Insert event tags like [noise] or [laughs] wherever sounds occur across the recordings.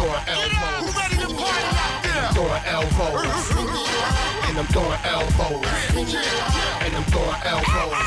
throwing elbows. Who ready to party out there? I'm throwing elbows. and I'm throwing elbows. and I'm throwing elbows.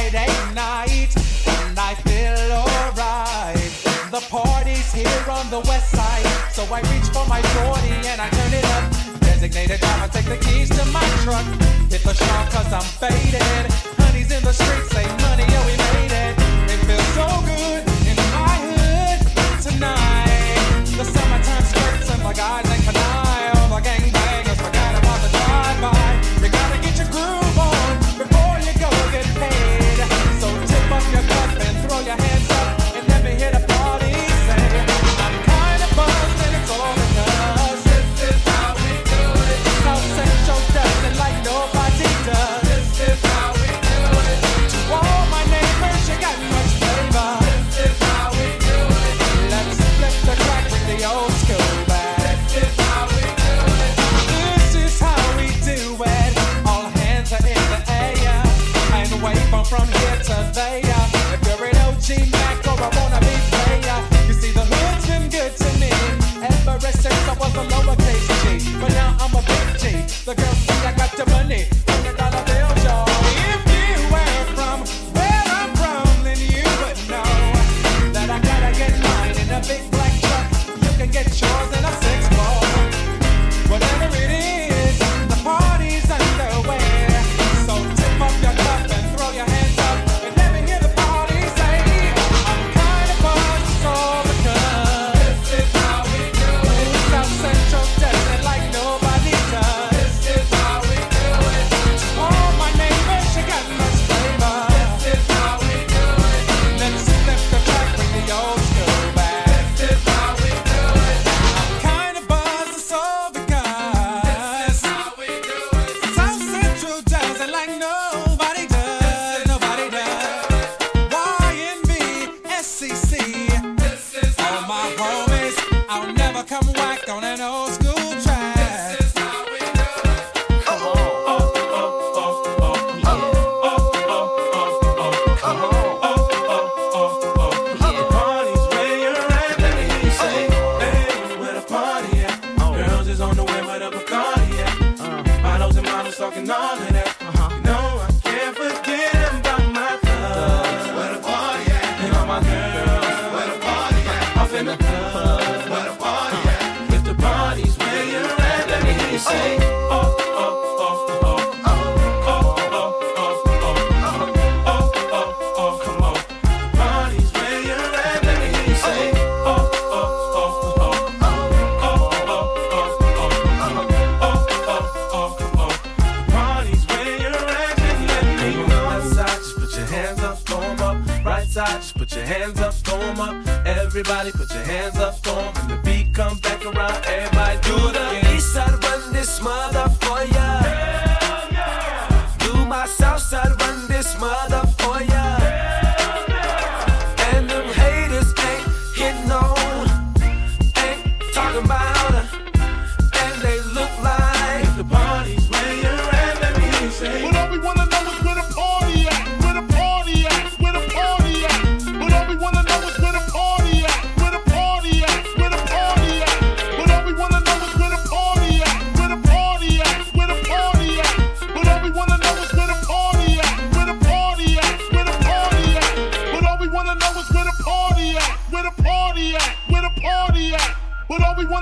Friday night, and I feel alright. The party's here on the west side, so I reach for my 40 and I turn it up. Designated driver, take the keys to my truck. Hit the shop cause I'm faded. Honey's in the streets, say money, Oh, we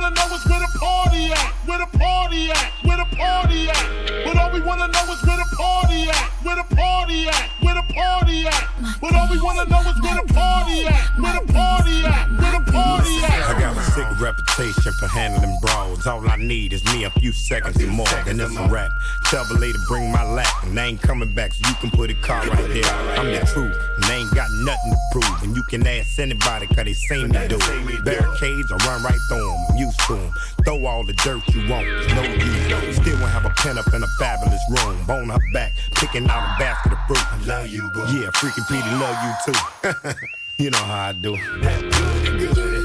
wanna know is where the party at, where the party at, where the party at. But all we wanna know is where the party at, where the party at, where the party at. But all we wanna know is where the party at, where the party at reputation for handling brawls. All I need is me a few seconds more, seconds then it's a wrap. Tell the lady bring my lap, and I ain't coming back, so you can put a car right there. Right I'm the truth, and I ain't got nothing to prove. And you can ask anybody, cause they seen me do it. Barricades, I run right through them, I'm used to them. Throw all the dirt you want, no use. Still won't have a pen up in a fabulous room. Bone her back, picking out a basket of fruit. I love you, bro. Yeah, freaking Petey, love you too. [laughs] you know how I do.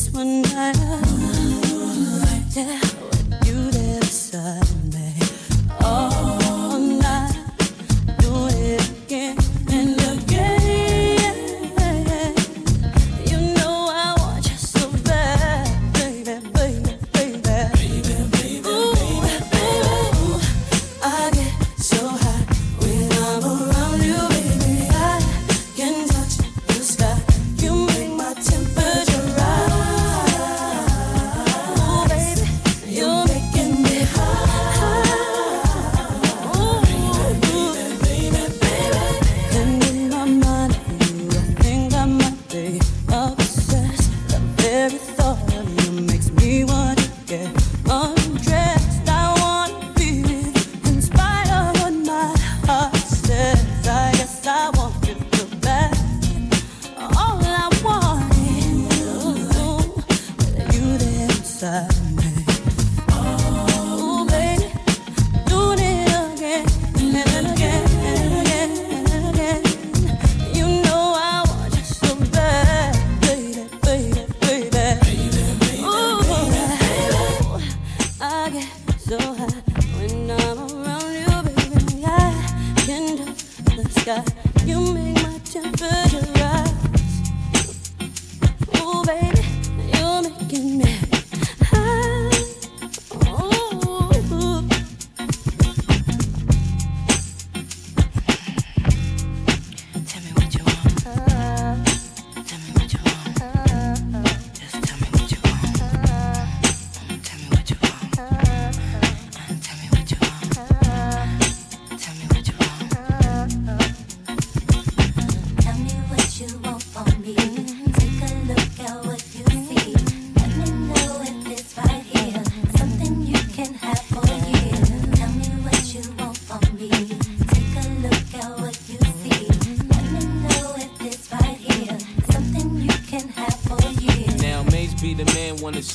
just one night. Yeah, with you there beside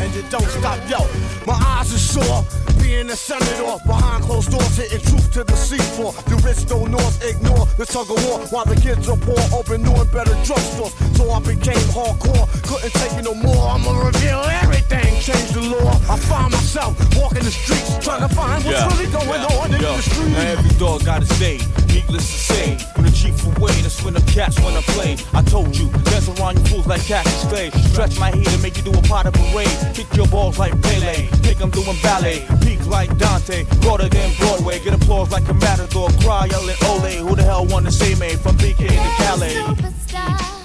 and it don't stop, yo. My eyes are sore, being a senator behind closed doors, hitting truth to the seafloor. The rich don't north ignore the tug of war while the kids are poor, open new and better drugstores. So I became hardcore, couldn't take it no more. I'ma reveal everything, change the law. I find myself walking the streets, trying to find what's yeah. really going yeah. on in the streets. Now every dog got a stage. Needless to say, when the chief away, that's when the cats wanna play. I told you, dance around you fools like cactus clay. Stretch my heat and make you do a pot of parade. Kick your balls like Pele, think I'm doing ballet. Peak like Dante, broader than Broadway. Get applause like a matador, cry yelling ole. Who the hell wanna see me from BK to Calais? Superstar.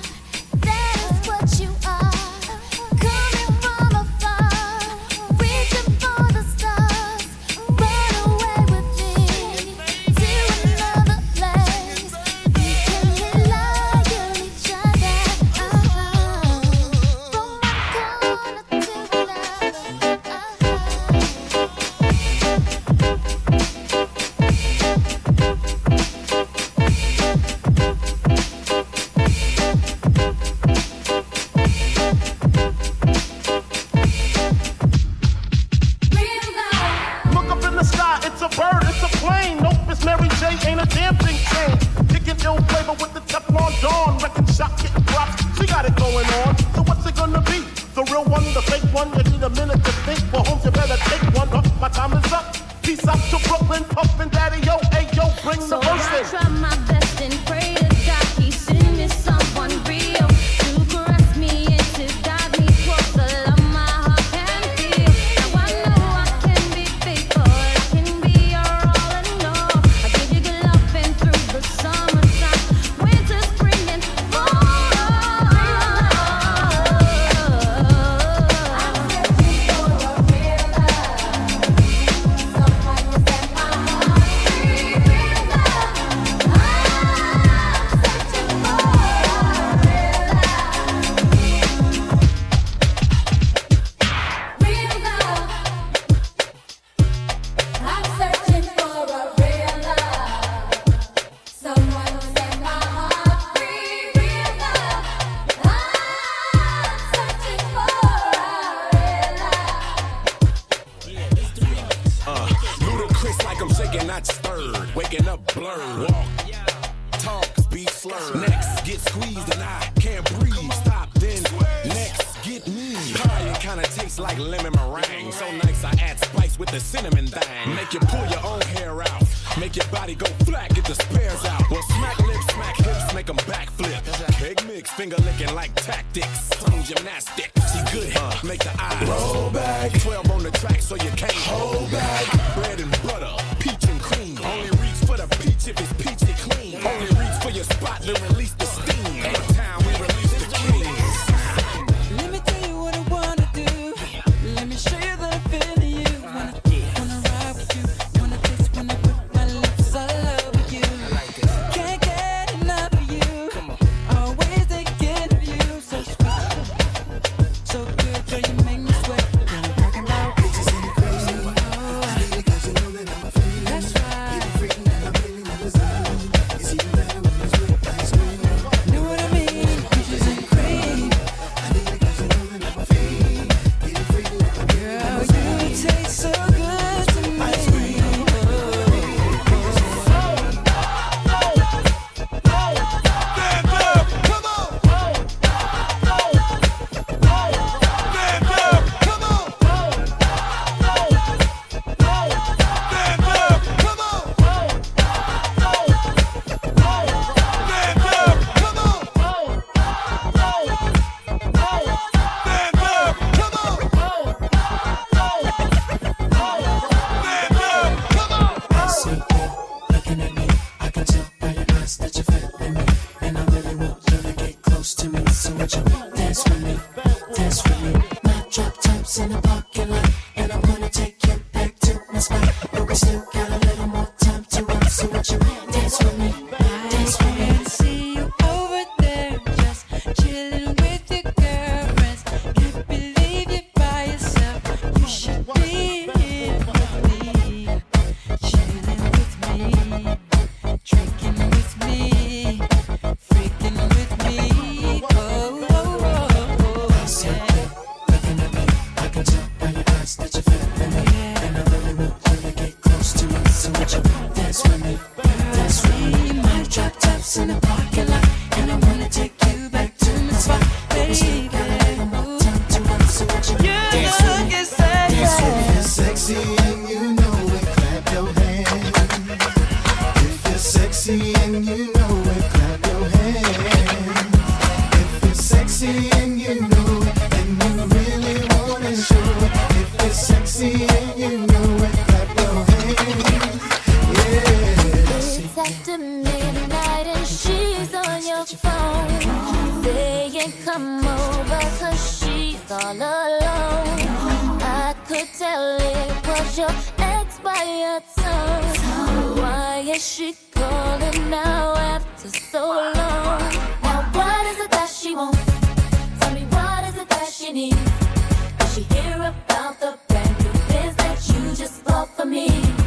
your phone. They ain't come over cause she's all alone. I could tell it was your ex by your tone. Why is she calling now after so long? Now what is it that she wants? Tell me what is it that she needs? Does she hear about the brand new biz that you just bought for me?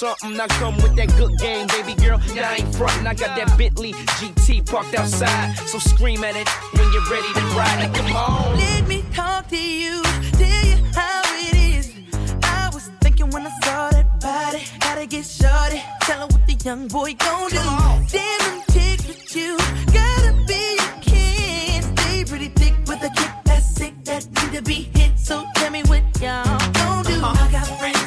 something. I come with that good game, baby girl. Now I ain't frontin'. I got that Bentley GT parked outside. So scream at it when you're ready to ride it. Come on. Let me talk to you, tell you how it is. I was thinking when I saw that body, gotta get shorty. Tell her what the young boy gon' do. Damn, them chicks with you, gotta be a king. Stay pretty thick with a kick that's sick that need to be hit. So tell me what y'all gon' do. Uh-huh. I got friends.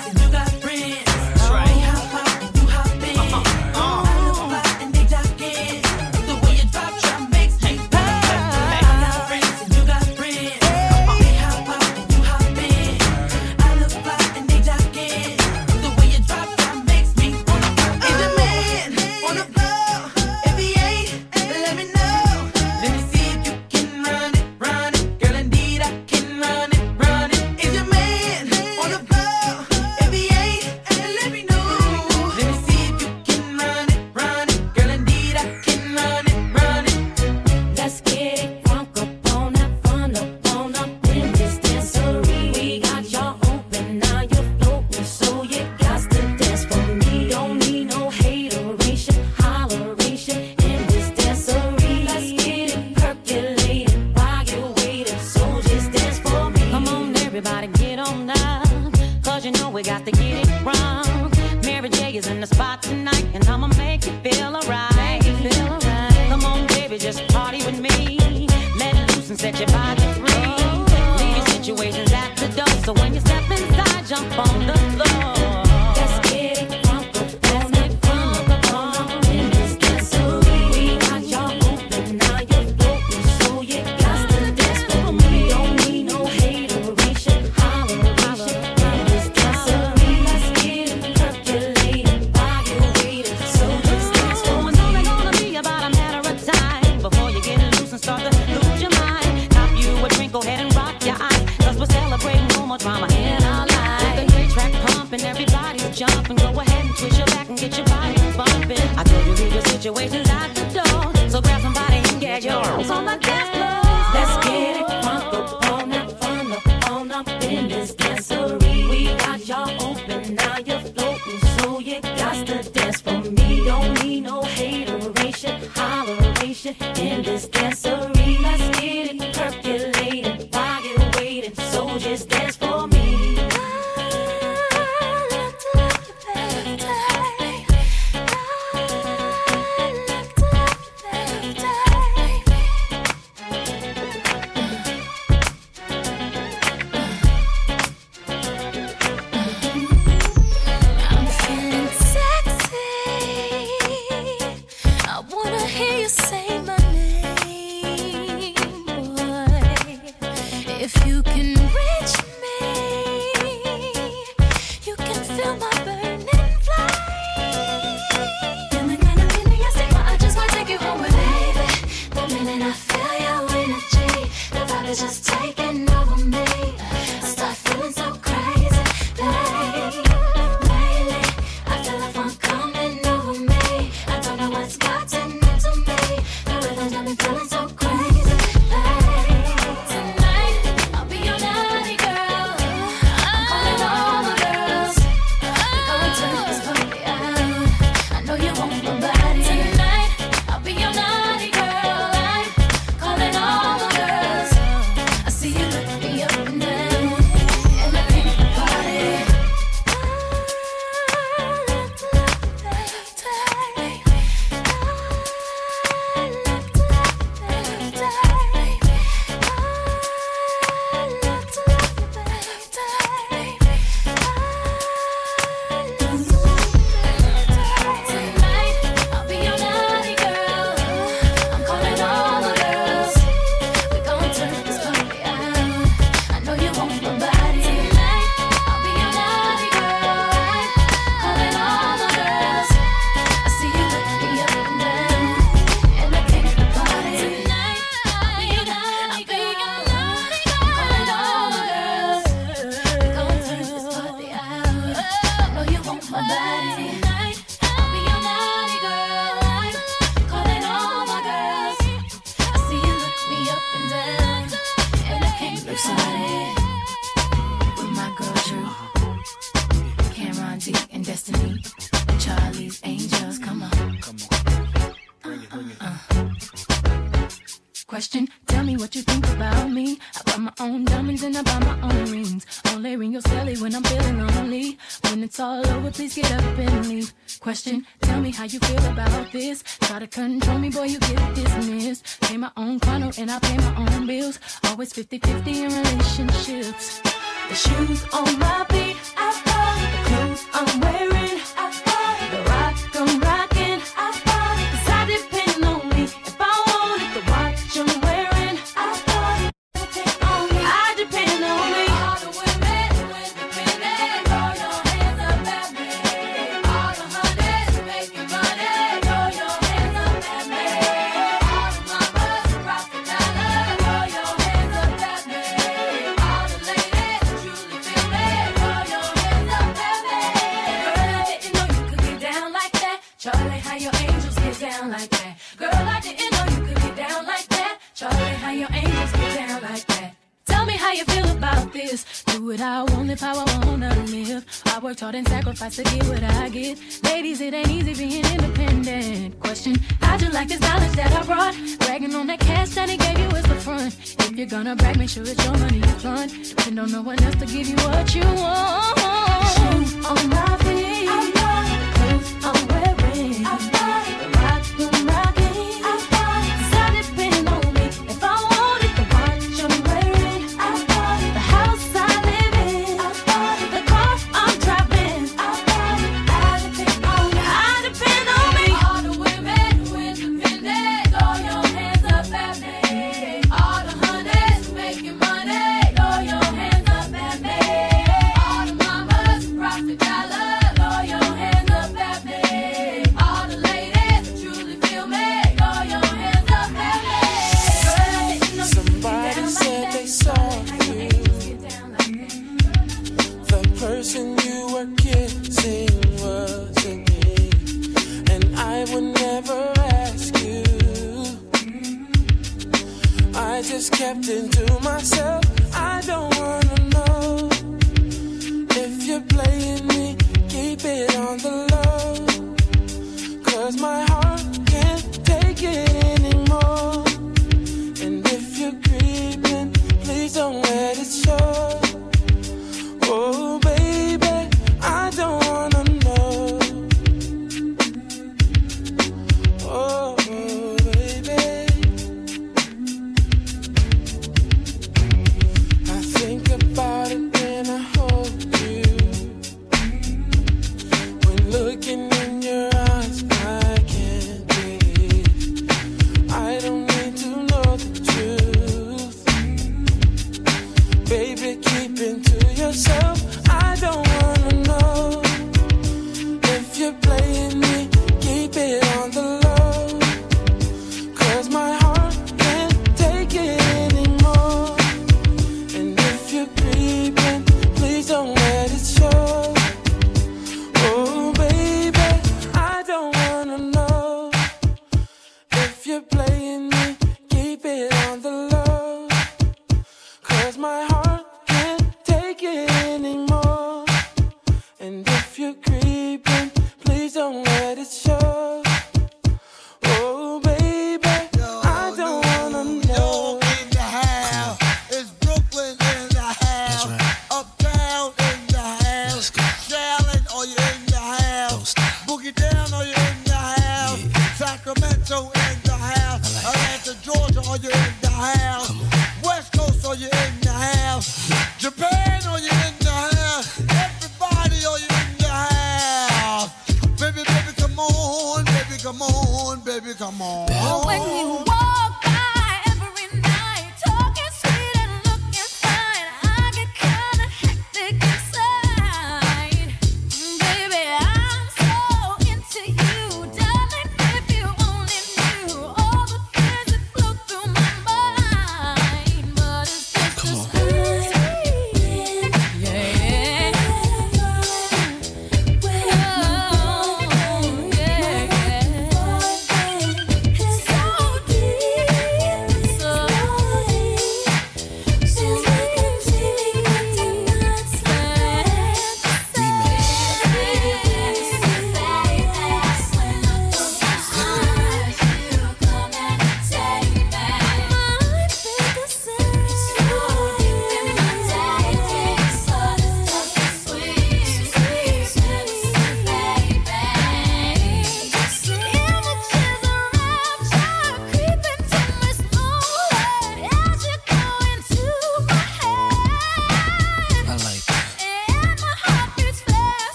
Get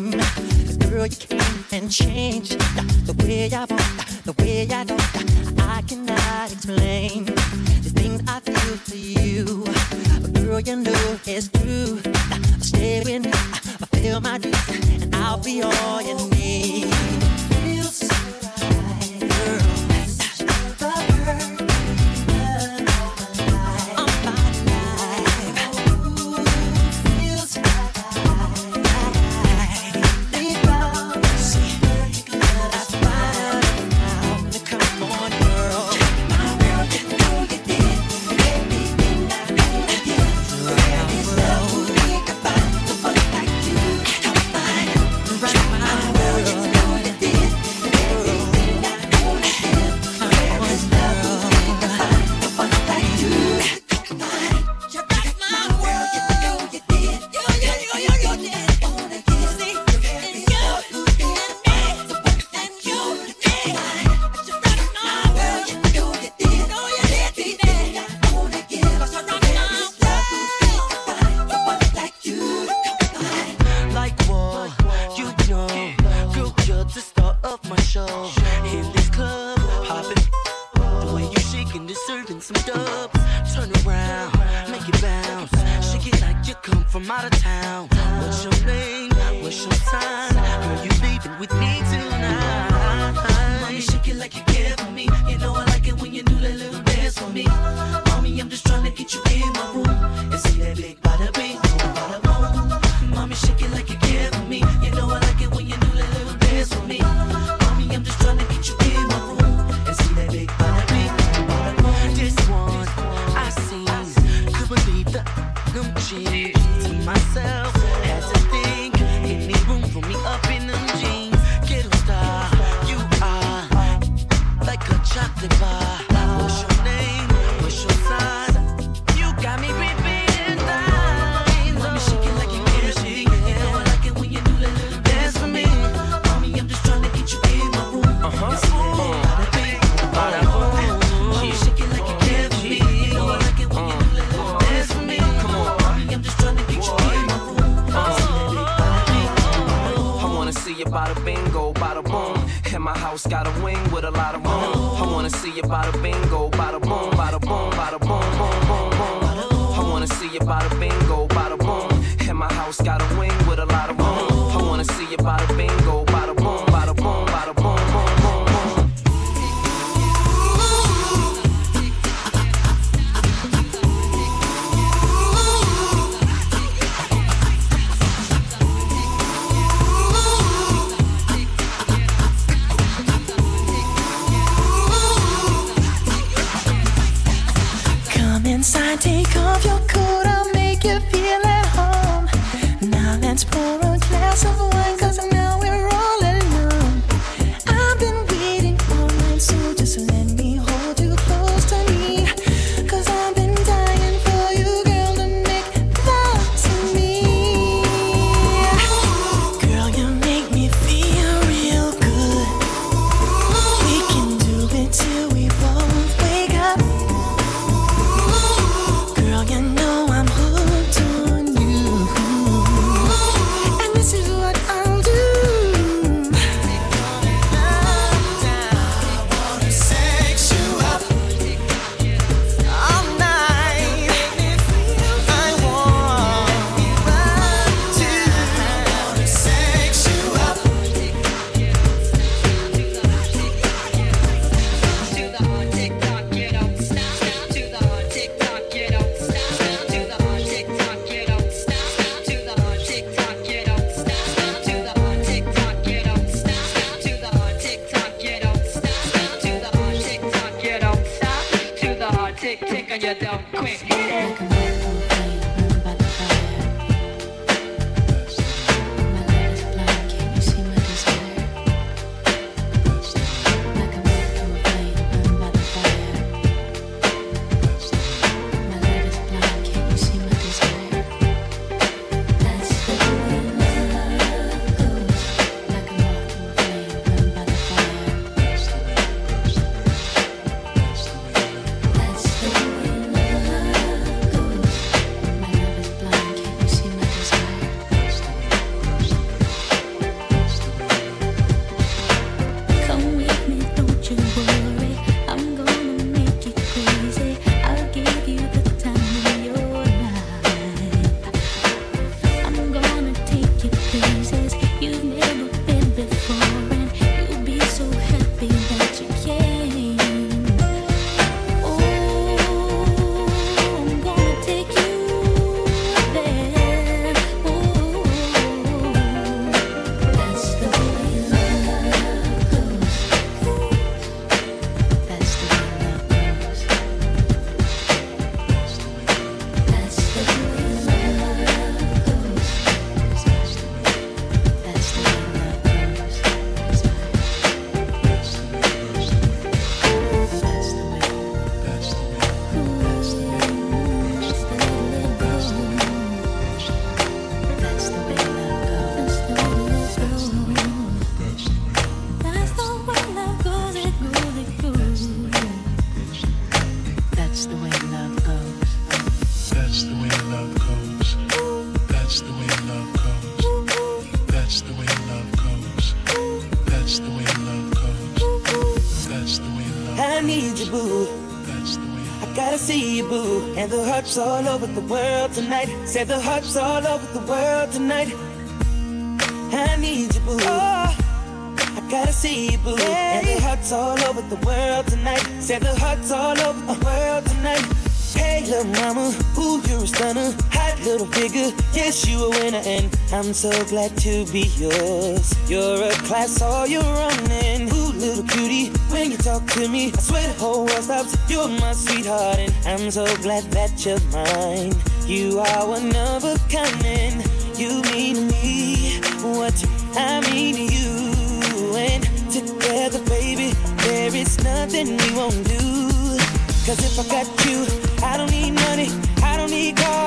pain. Cause girl, you came and changed the way I want, the way I don't. I cannot explain the things I feel for you. But girl, you know it's true. Stay with me, I feel my dreams, and I'll be all you need. Over the world tonight. Say the hearts all over the world tonight. I need you, boo. I gotta see you, boo. And the hearts all over the world tonight. Say the hearts all over the world tonight. Hey, little mama, ooh, you're a stunner. Hot little figure, yes, you a winner. And I'm so glad to be yours. You're a class all your own. Little cutie, when you talk to me, I swear the whole world stops. You're my sweetheart, and I'm so glad that you're mine. You are one of a kind, and you mean me what I mean to you. And together, baby, there is nothing we won't do. Cause if I got you, I don't need money, I don't need cars,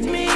get me.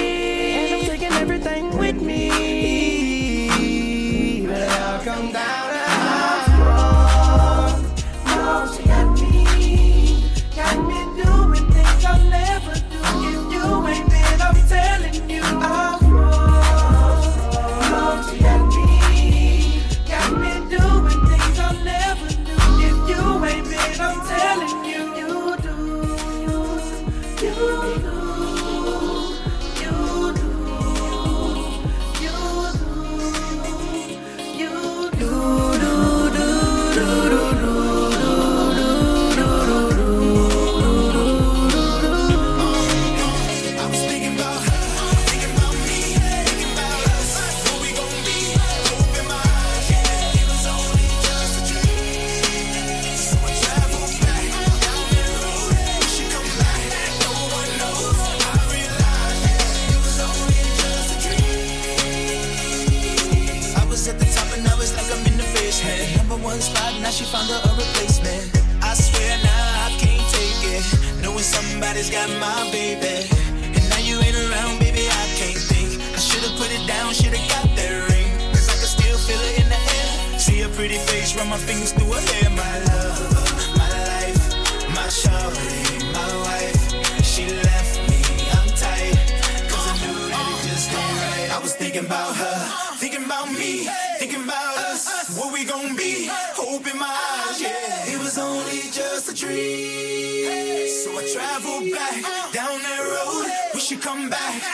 Back,